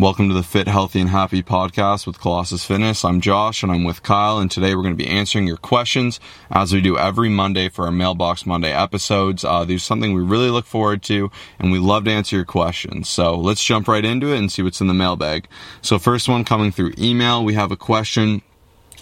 Welcome to the Fit, Healthy, and Happy podcast with Colossus Fitness. I'm Josh and I'm with Kyle, and today we're going to be answering your questions as we do every Monday for our Mailbox Monday episodes. Uh, there's something we really look forward to, and we love to answer your questions. So let's jump right into it and see what's in the mailbag. So, first one coming through email, we have a question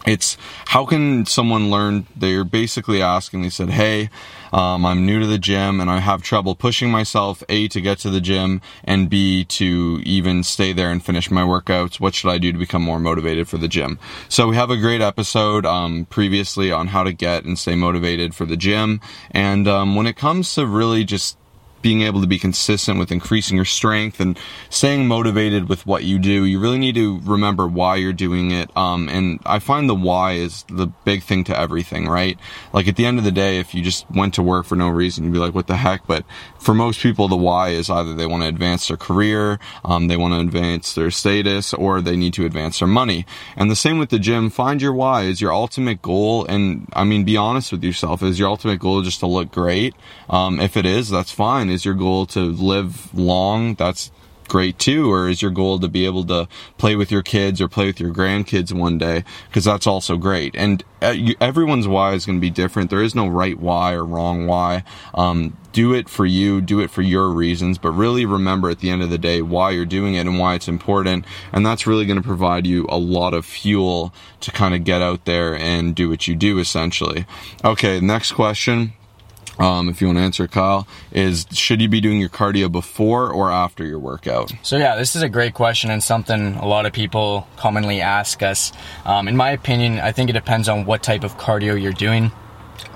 it's how can someone learn? They're basically asking they said hey um, i'm new to the gym and i have trouble pushing myself a to get to the gym and b to even stay there and finish my workouts. What should i do to become more motivated for the gym? So we have a great episode um, previously on how to get and stay motivated for the gym. And um, when it comes to really just being able to be consistent with increasing your strength and staying motivated with what you do, you really need to remember why you're doing it. Um, and I find the why is the big thing to everything, right? Like at the end of the day, if you just went to work for no reason, you'd be like, what the heck? But for most people, the why is either they want to advance their career, um, they want to advance their status, or they need to advance their money. And the same with the gym. Find your why. Is your ultimate goal, and I mean, be honest with yourself. Is your ultimate goal just to look great? Um, if it is, that's fine is your goal to live long? That's great too. Or is your goal to be able to play with your kids or play with your grandkids one day? Because that's also great. And uh, everyone's why is going to be different. There is no right why or wrong why. Um, do it for you do it for your reasons but really remember at the end of the day why you're doing it and why it's important. And that's really going to provide you a lot of fuel to kind of get out there and do what you do essentially. Okay next question um, if you want to answer, Kyle, is should you be doing your cardio before or after your workout? So, yeah, this is a great question and something a lot of people commonly ask us. Um, in my opinion, I think it depends on what type of cardio you're doing.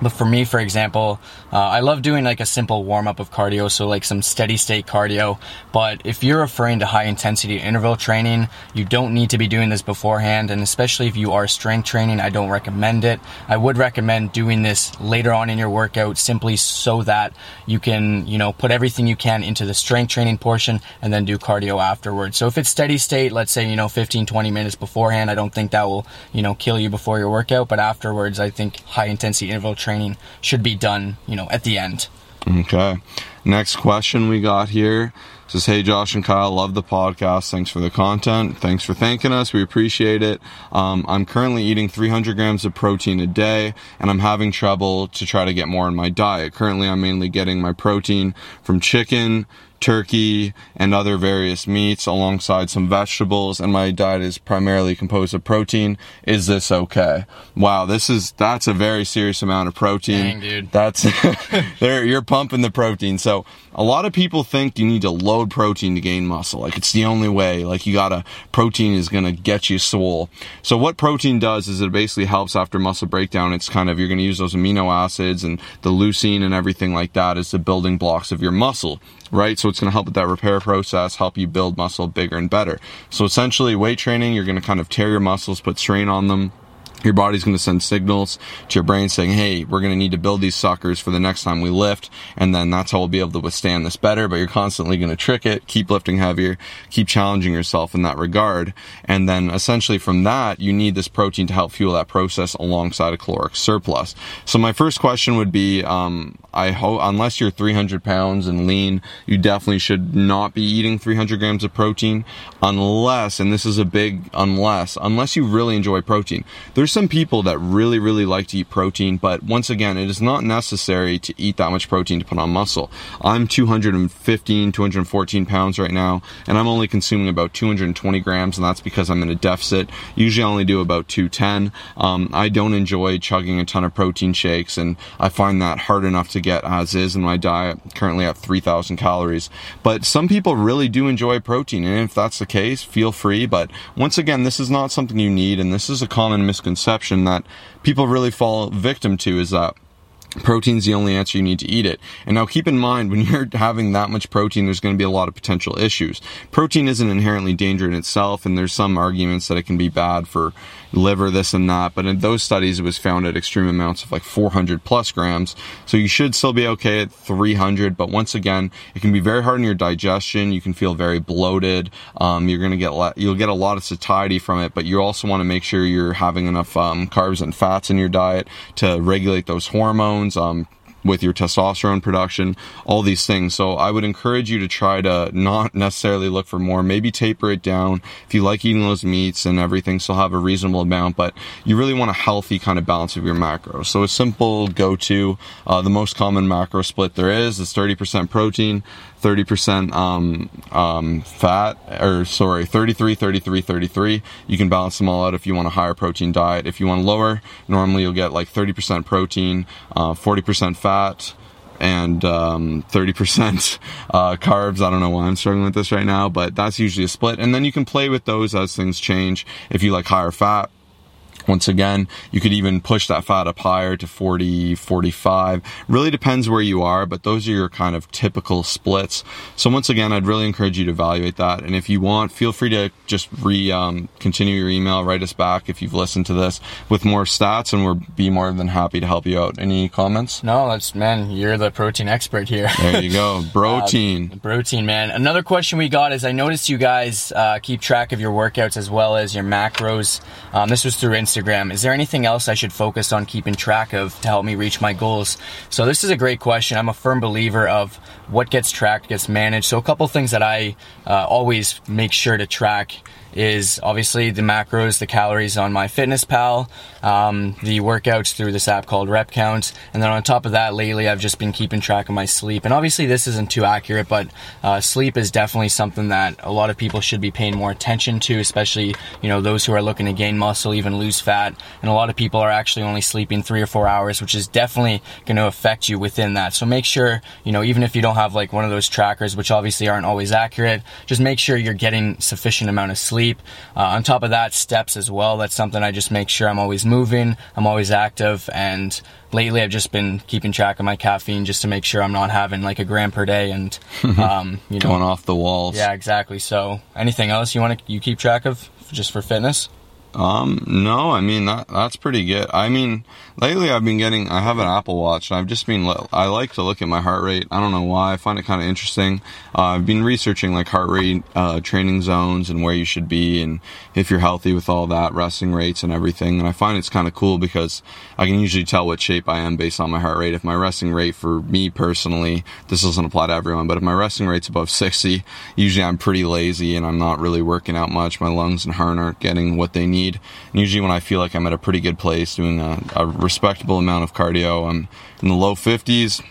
But for me, for example, uh, I love doing like a simple warm up of cardio, so like some steady state cardio. But if you're referring to high intensity interval training, you don't need to be doing this beforehand. And especially if you are strength training, I don't recommend it. I would recommend doing this later on in your workout simply so that you can, you know, put everything you can into the strength training portion and then do cardio afterwards. So if it's steady state, let's say, you know, 15, 20 minutes beforehand, I don't think that will, you know, kill you before your workout. But afterwards, I think high intensity interval training should be done, you know, at the end. Okay. Next question we got here says, Hey, Josh and Kyle, love the podcast. Thanks for the content. Thanks for thanking us. We appreciate it. Um, I'm currently eating 300 grams of protein a day and I'm having trouble to try to get more in my diet. Currently, I'm mainly getting my protein from chicken, turkey, and other various meats alongside some vegetables, and my diet is primarily composed of protein. Is this okay? Wow, this is that's a very serious amount of protein. Dang, dude. That's there you're pumping the protein. So a lot of people think you need to load protein to gain muscle. Like it's the only way. Like you gotta protein is gonna get you swole. So what protein does is it basically helps after muscle breakdown. It's kind of you're gonna use those amino acids and the leucine and everything like that as the building blocks of your muscle right? So it's going to help with that repair process, help you build muscle bigger and better. So essentially, weight training, you're going to kind of tear your muscles, put strain on them, your body's going to send signals to your brain saying, hey, we're going to need to build these suckers for the next time we lift. And then that's how we'll be able to withstand this better. But you're constantly going to trick it, keep lifting heavier, keep challenging yourself in that regard. And then essentially from that, you need this protein to help fuel that process alongside a caloric surplus. So my first question would be, um, I hope, unless you're 300 pounds and lean, you definitely should not be eating 300 grams of protein unless, and this is a big unless, unless you really enjoy protein. There's some people that really, really like to eat protein, but once again, it is not necessary to eat that much protein to put on muscle. I'm 215, 214 pounds right now, and I'm only consuming about 220 grams, and that's because I'm in a deficit. Usually I only do about 210. Um, I don't enjoy chugging a ton of protein shakes, and I find that hard enough to get as is in my diet. Currently at 3,000 calories. But some people really do enjoy protein, and if that's the case, feel free. But once again, this is not something you need, and this is a common misconception misconception that people really fall victim to is that protein's the only answer you need to eat it. And now keep in mind, when you're having that much protein, there's going to be a lot of potential issues. Protein isn't inherently dangerous in itself, and there's some arguments that it can be bad for liver, this and that. But in those studies, it was found at extreme amounts of like 400 plus grams. So you should still be okay at 300. But once again, it can be very hard on your digestion. You can feel very bloated. Um, you're going to get, you'll get a lot of satiety from it, but you also want to make sure you're having enough um, carbs and fats in your diet to regulate those hormones. Um, with your testosterone production, all these things. So I would encourage you to try to not necessarily look for more, maybe taper it down. If you like eating those meats and everything, still have a reasonable amount, but you really want a healthy kind of balance of your macros. So a simple go-to, uh, the most common macro split there is is 30% protein, 30% um, um, fat, or sorry, 33, 33, 33. You can balance them all out if you want a higher protein diet. If you want lower, normally you'll get like 30% protein, uh, 40% fat, and um, 30% uh, carbs. I don't know why I'm struggling with this right now, but that's usually a split. And then you can play with those as things change. If you like higher fat, once again, you could even push that fat up higher to 40, 45. Really depends where you are, but those are your kind of typical splits. So once again, I'd really encourage you to evaluate that. And if you want, feel free to just re um, continue your email, write us back if you've listened to this with more stats, and we'll be more than happy to help you out. Any comments? No, that's man, you're the protein expert here. There you go, protein. uh, protein, man. Another question we got is I noticed you guys uh, keep track of your workouts as well as your macros. Um, this was through Instagram. Instagram. Is there anything else I should focus on keeping track of to help me reach my goals? So this is a great question. I'm a firm believer of what gets tracked gets managed. So a couple things that I uh, always make sure to track is obviously the macros, the calories on MyFitnessPal, um, the workouts through this app called Rep Count, and then on top of that, lately I've just been keeping track of my sleep. And obviously, this isn't too accurate, but uh, sleep is definitely something that a lot of people should be paying more attention to, especially you know those who are looking to gain muscle, even lose fat. And a lot of people are actually only sleeping three or four hours, which is definitely going to affect you within that. So make sure you know even if you don't have like one of those trackers, which obviously aren't always accurate, just make sure you're getting sufficient amount of sleep. Uh, on top of that, steps as well. That's something I just make sure I'm always moving, I'm always active, and lately I've just been keeping track of my caffeine just to make sure I'm not having like a gram per day and um, you know going off the walls. Yeah, exactly. So anything else you want to you keep track of just for fitness? Um, no, I mean that that's pretty good. I mean, lately I've been getting I have an Apple Watch and I've just been I like to look at my heart rate. I don't know why. I find it kind of interesting. Uh, I've been researching like heart rate uh, training zones and where you should be and if you're healthy with all that resting rates and everything. And I find it's kind of cool because I can usually tell what shape I am based on my heart rate. If my resting rate for me personally, this doesn't apply to everyone, but if my resting rate's above 60, usually I'm pretty lazy and I'm not really working out much. My lungs and heart aren't getting what they need need. And usually, when I feel like I'm at a pretty good place, doing a, a respectable amount of cardio, I'm in the low 50s,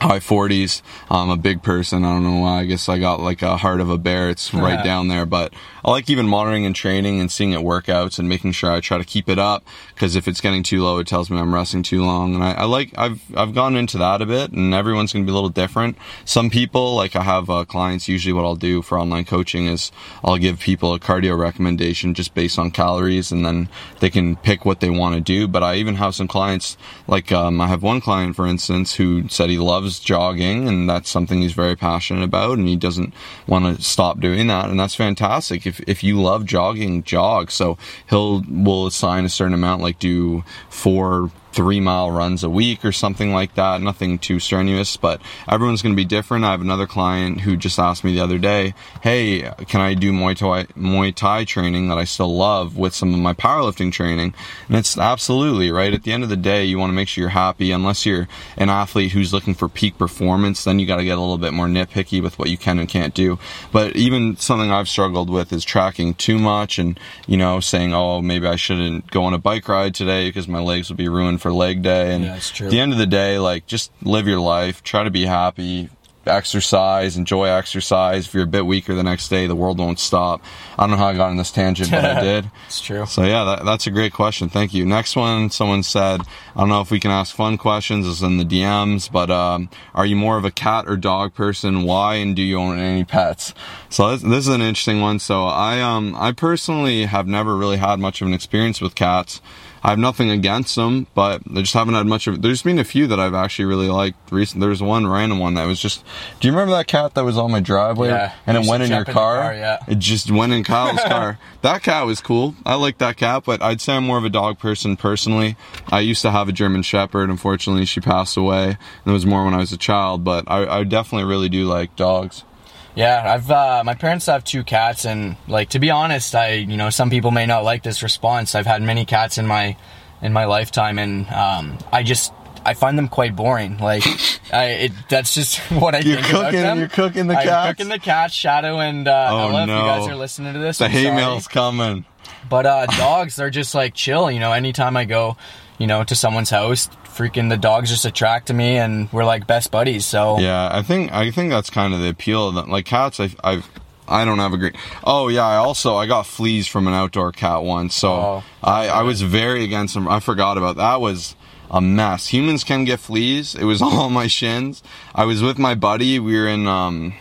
high 40s. I'm a big person. I don't know why. I guess I got like a heart of a bear. It's right yeah. down there. But I like even monitoring and training and seeing it workouts and making sure I try to keep it up. Because if it's getting too low, it tells me I'm resting too long. And I, I like I've I've gone into that a bit. And everyone's going to be a little different. Some people like I have uh, clients. Usually, what I'll do for online coaching is I'll give people a cardio recommendation just based on calories, and then they can pick what they want to do. But I even have some clients like um, I have one client for instance who said he loves loves jogging and that's something he's very passionate about and he doesn't want to stop doing that and that's fantastic. If if you love jogging jog. So he'll will assign a certain amount like do four three mile runs a week or something like that. Nothing too strenuous, but everyone's going to be different. I have another client who just asked me the other day, Hey, can I do Muay Thai, Muay Thai training that I still love with some of my powerlifting training? And it's absolutely right. At the end of the day, you want to make sure you're happy. Unless you're an athlete who's looking for peak performance, then you got to get a little bit more nitpicky with what you can and can't do. But even something I've struggled with is tracking too much and, you know, saying, Oh, maybe I shouldn't go on a bike ride today because my legs will be ruined for leg day. And yeah, at the end of the day, like just live your life, try to be happy, exercise, enjoy exercise. If you're a bit weaker the next day, the world won't stop. I don't know how I got on this tangent, but I did. It's true. So yeah, that, that's a great question. Thank you. Next one, someone said, I don't know if we can ask fun questions. It's in the DMs, but um, are you more of a cat or dog person? Why and do you own any pets? So this, this is an interesting one. So I um I personally have never really had much of an experience with cats. I have nothing against them, but I just haven't had much of. It. There's been a few that I've actually really liked. Recent, there's one random one that was just. Do you remember that cat that was on my driveway yeah, and it went in your car? car? Yeah, it just went in Kyle's car. That cat was cool. I like that cat, but I'd say I'm more of a dog person personally. I used to have a German Shepherd. Unfortunately, she passed away. And it was more when I was a child, but I, I definitely really do like dogs. Yeah, I've uh, my parents have two cats, and like to be honest, I you know some people may not like this response. I've had many cats in my in my lifetime, and um, I just I find them quite boring. Like, I it, that's just what I You're think about cooking- them. you're cooking the I'm cooking the cats, Shadow and uh, Oh, Ella. If you guys are listening to this, The I'm hate sorry. mail's coming. But uh, dogs, they're just like chill. You know, anytime I go, you know, to someone's house, freaking the dogs just attract to me, and we're like best buddies. So Yeah, I think I think that's kind of the appeal. Like cats, I I've I don't have a great. Oh yeah, I also I got fleas from an outdoor cat once, so Oh, I I was very against them. I forgot about that was a mess. Humans can get fleas. It was all on my shins. I was with my buddy. We were in um.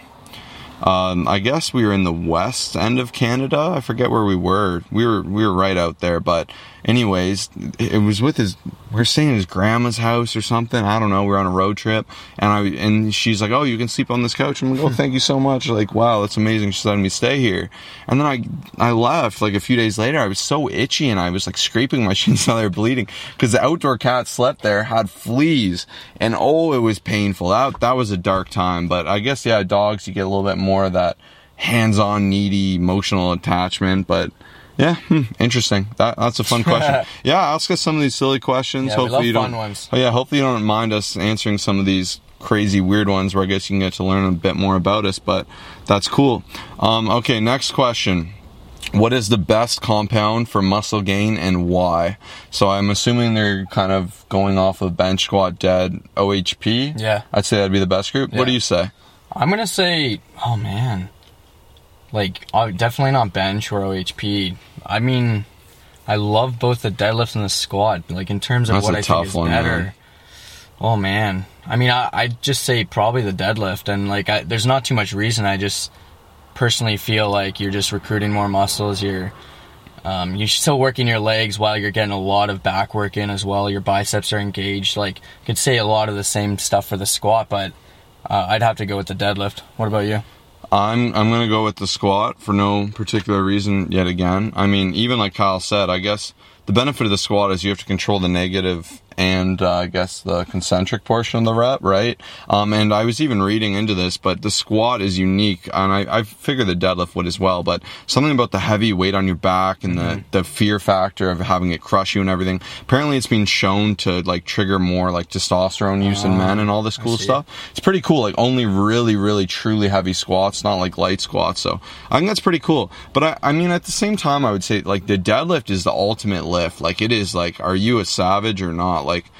Um, I guess we were in the west end of Canada. I forget where we were. We were we were right out there. But anyways, it was with his. We are staying at his grandma's house or something. I don't know. We are on a road trip, and I and she's like, "Oh, you can sleep on this couch." I'm like, "Oh, thank you so much." Like, wow, that's amazing. She's letting me stay here. And then I I left. Like a few days later, I was so itchy, and I was like scraping my shins until they were bleeding because the outdoor cat slept there had fleas, and oh, it was painful. That that was a dark time. But I guess yeah, dogs you get a little bit more of that hands-on, needy, emotional attachment. But yeah, hmm, interesting. That that's a fun question. yeah, ask us some of these silly questions. Yeah, we hopefully love you fun don't. ones. Oh yeah, hopefully you don't mind us answering some of these crazy weird ones where I guess you can get to learn a bit more about us. But that's cool. Um, okay, next question. What is the best compound for muscle gain and why? So I'm assuming they're kind of going off of bench squat dead OHP. Yeah. I'd say that'd be the best group. What do you say? I'm gonna say, oh man, like uh, definitely not bench or OHP. I mean, I love both the deadlift and the squat. Like in terms of That's what I think is one, better. man. Oh man, I mean, I I just say probably the deadlift, and like I, there's not too much reason. I just personally feel like you're just recruiting more muscles. You're um, you're still working your legs while you're getting a lot of back work in as well. Your biceps are engaged. Like you could say a lot of the same stuff for the squat, but uh, I'd have to go with the deadlift. What about you? I'm I'm gonna go with the squat for no particular reason yet again. I mean, even like Kyle said, I guess the benefit of the squat is you have to control the negative and uh, I guess the concentric portion of the rep, right? Um, and I was even reading into this, but the squat is unique, and I, I figure the deadlift would as well. But something about the heavy weight on your back and the the fear factor of having it crush you and everything. Apparently, it's been shown to like trigger more like testosterone use in men and all this cool stuff. It's pretty cool. Like only really, really, truly heavy squats, not like light squats. So I think that's pretty cool. But I, I mean, at the same time, I would say like the deadlift is the ultimate lift. Like it is like, are you a savage or not? Like,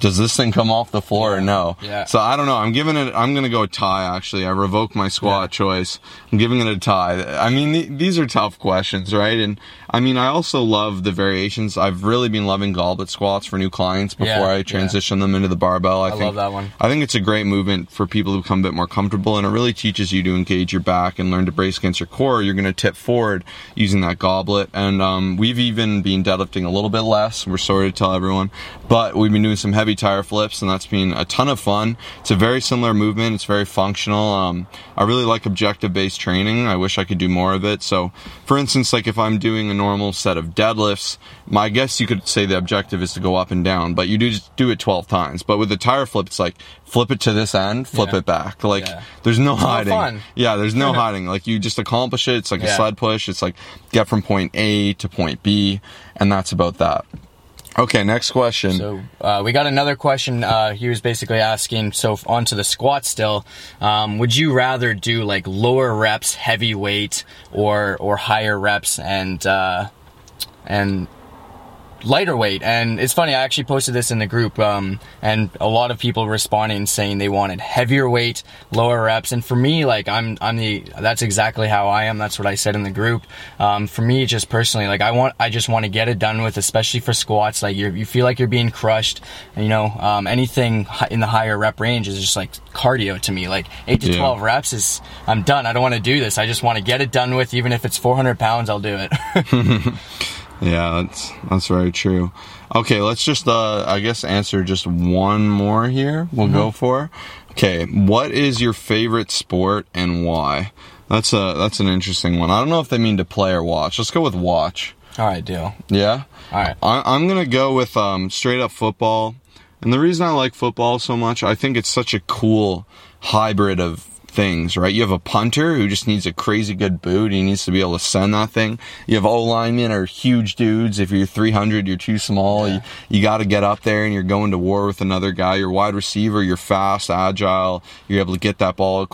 does this thing come off the floor or no? Yeah. So I don't know. I'm giving it. I'm gonna go tie. Actually, I revoke my squat Yeah. choice. I'm giving it a tie. I mean, th- these are tough questions, right? And I mean, I also love the variations. I've really been loving goblet squats for new clients before Yeah, I yeah. transition them into the barbell. I, I think love that one. I think it's a great movement for people who become a bit more comfortable, and it really teaches you to engage your back and learn to brace against your core. You're going to tip forward using that goblet, and um, we've even been deadlifting a little bit less. We're sorry to tell everyone, but we've been doing some heavy tire flips, and that's been a ton of fun. It's a very similar movement. It's very functional. Um, I really like objective-based training. I wish I could do more of it. So, for instance, like if I'm doing a normal set of deadlifts, my guess you could say the objective is to go up and down, but you do just do it 12 times. But with the tire flip, it's like flip it to this end, flip Yeah. it back. Like Yeah. there's no more hiding. Yeah, there's no hiding. Like you just accomplish it. It's like a sled push. It's like get from point A to point B, and that's about that. Okay, next question. So uh, we got another question. Uh, he was basically asking. So onto the squat still. Um, would you rather do like lower reps, heavy weight, or or higher reps and uh, and lighter weight? And it's funny. I actually posted this in the group, um, and a lot of people responding saying they wanted heavier weight, lower reps. And for me, like I'm I'm the that's exactly how I am. That's what I said in the group. Um, for me, just personally, like I want I just want to get it done with, especially for squats. Like you you feel like you're being crushed. And, you know, um, anything in the higher rep range is just like cardio to me. Like eight to Yeah. twelve reps is I'm done. I don't want to do this. I just want to get it done with. Even if it's 400 pounds, I'll do it. Yeah, that's that's very true. Okay, let's just uh I guess answer just one more here. We'll go for. Okay, what is your favorite sport and why? That's a that's an interesting one. I don't know if they mean to play or watch. Let's go with watch. All right, deal. Yeah. All right. I, I'm gonna go with um, straight up football, and the reason I like football so much, I think it's such a cool hybrid of things, right? You have a punter who just needs a crazy good boot. He needs to be able to send that thing. You have O linemen are huge dudes. If you're 300, you're too small. Yeah. You, you got to get up there and you're going to war with another guy. You're wide receiver. You're fast, agile. You're able to get that ball.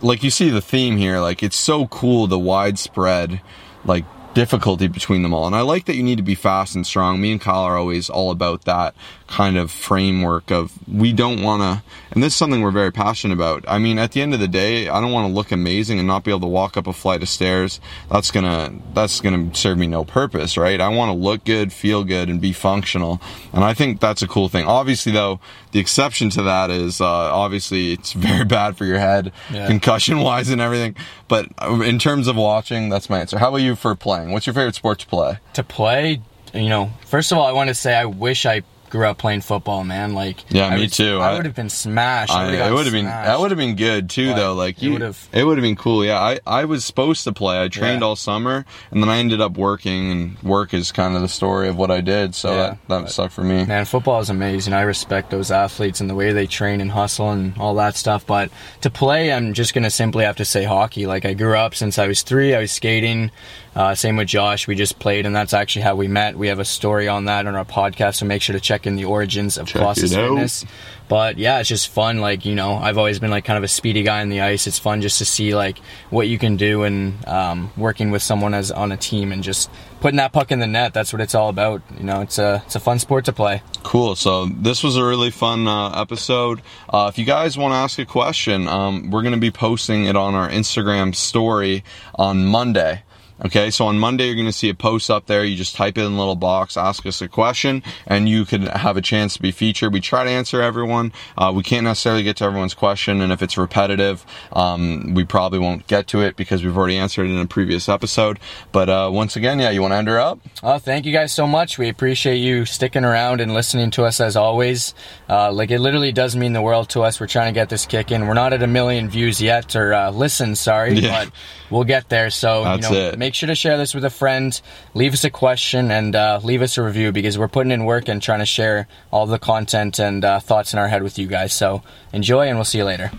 Like you see the theme here. Like it's so cool the widespread, like difficulty between them all. And I like that you need to be fast and strong. Me and Kyle are always all about that kind of framework of we don't want to, and this is something we're very passionate about. I mean, at the end of the day, I don't want to look amazing and not be able to walk up a flight of stairs. That's gonna that's gonna serve me no purpose, right? I want to look good, feel good, and be functional. And I think that's a cool thing. Obviously, though, the exception to that is uh, obviously it's very bad for your head, Yeah. concussion wise, and everything. But uh, in terms of watching, that's my answer. How about you for playing? What's your favorite sport to play? to play, you know, first of all, I want to say I wish I grew up playing football, man. Like, Yeah, I me would- too. I, I- would have been smashed. I I, it would have been that would have been good too But though like it you it would have been cool yeah I, I was supposed to play I trained Yeah. all summer and then I ended up working and work is kind of the story of what I did so Yeah, that, that but- sucked for me Man, football is amazing. I respect those athletes and the way they train and hustle and all that stuff. But to play, I'm just gonna simply have to say hockey. Like I grew up since I was three. I was skating. Uh, same with Josh. We just played, and that's actually how we met. We have a story on that on our podcast, so make sure to check in the origins of Check Colossus it out. Fitness. But yeah, it's just fun. Like you know, I've always been like kind of a speedy guy on the ice. It's fun just to see like what you can do and um, working with someone as on a team and just putting that puck in the net. That's what it's all about. You know, it's a it's a fun sport to play. Cool. So this was a really fun uh, episode. Uh, if you guys want to ask a question, um, we're going to be posting it on our Instagram story on Monday. Okay, so on Monday you're going to see a post up there. You just type it in the little box, ask us a question, and you could have a chance to be featured. We try to answer everyone. Uh, we can't necessarily get to everyone's question, and if it's repetitive, um, we probably won't get to it because we've already answered it in a previous episode. But uh, once again, yeah, you want to end her up? Oh, thank you guys so much. We appreciate you sticking around and listening to us as always. Uh, like it literally does mean the world to us. We're trying to get this kick in. We're not at a million views yet, or uh, listens, sorry, Yeah. but we'll get there. So That's you know, it. Make sure to share this with a friend. Leave us a question and uh, leave us a review because we're putting in work and trying to share all the content and uh, thoughts in our head with you guys. So enjoy, and we'll see you later.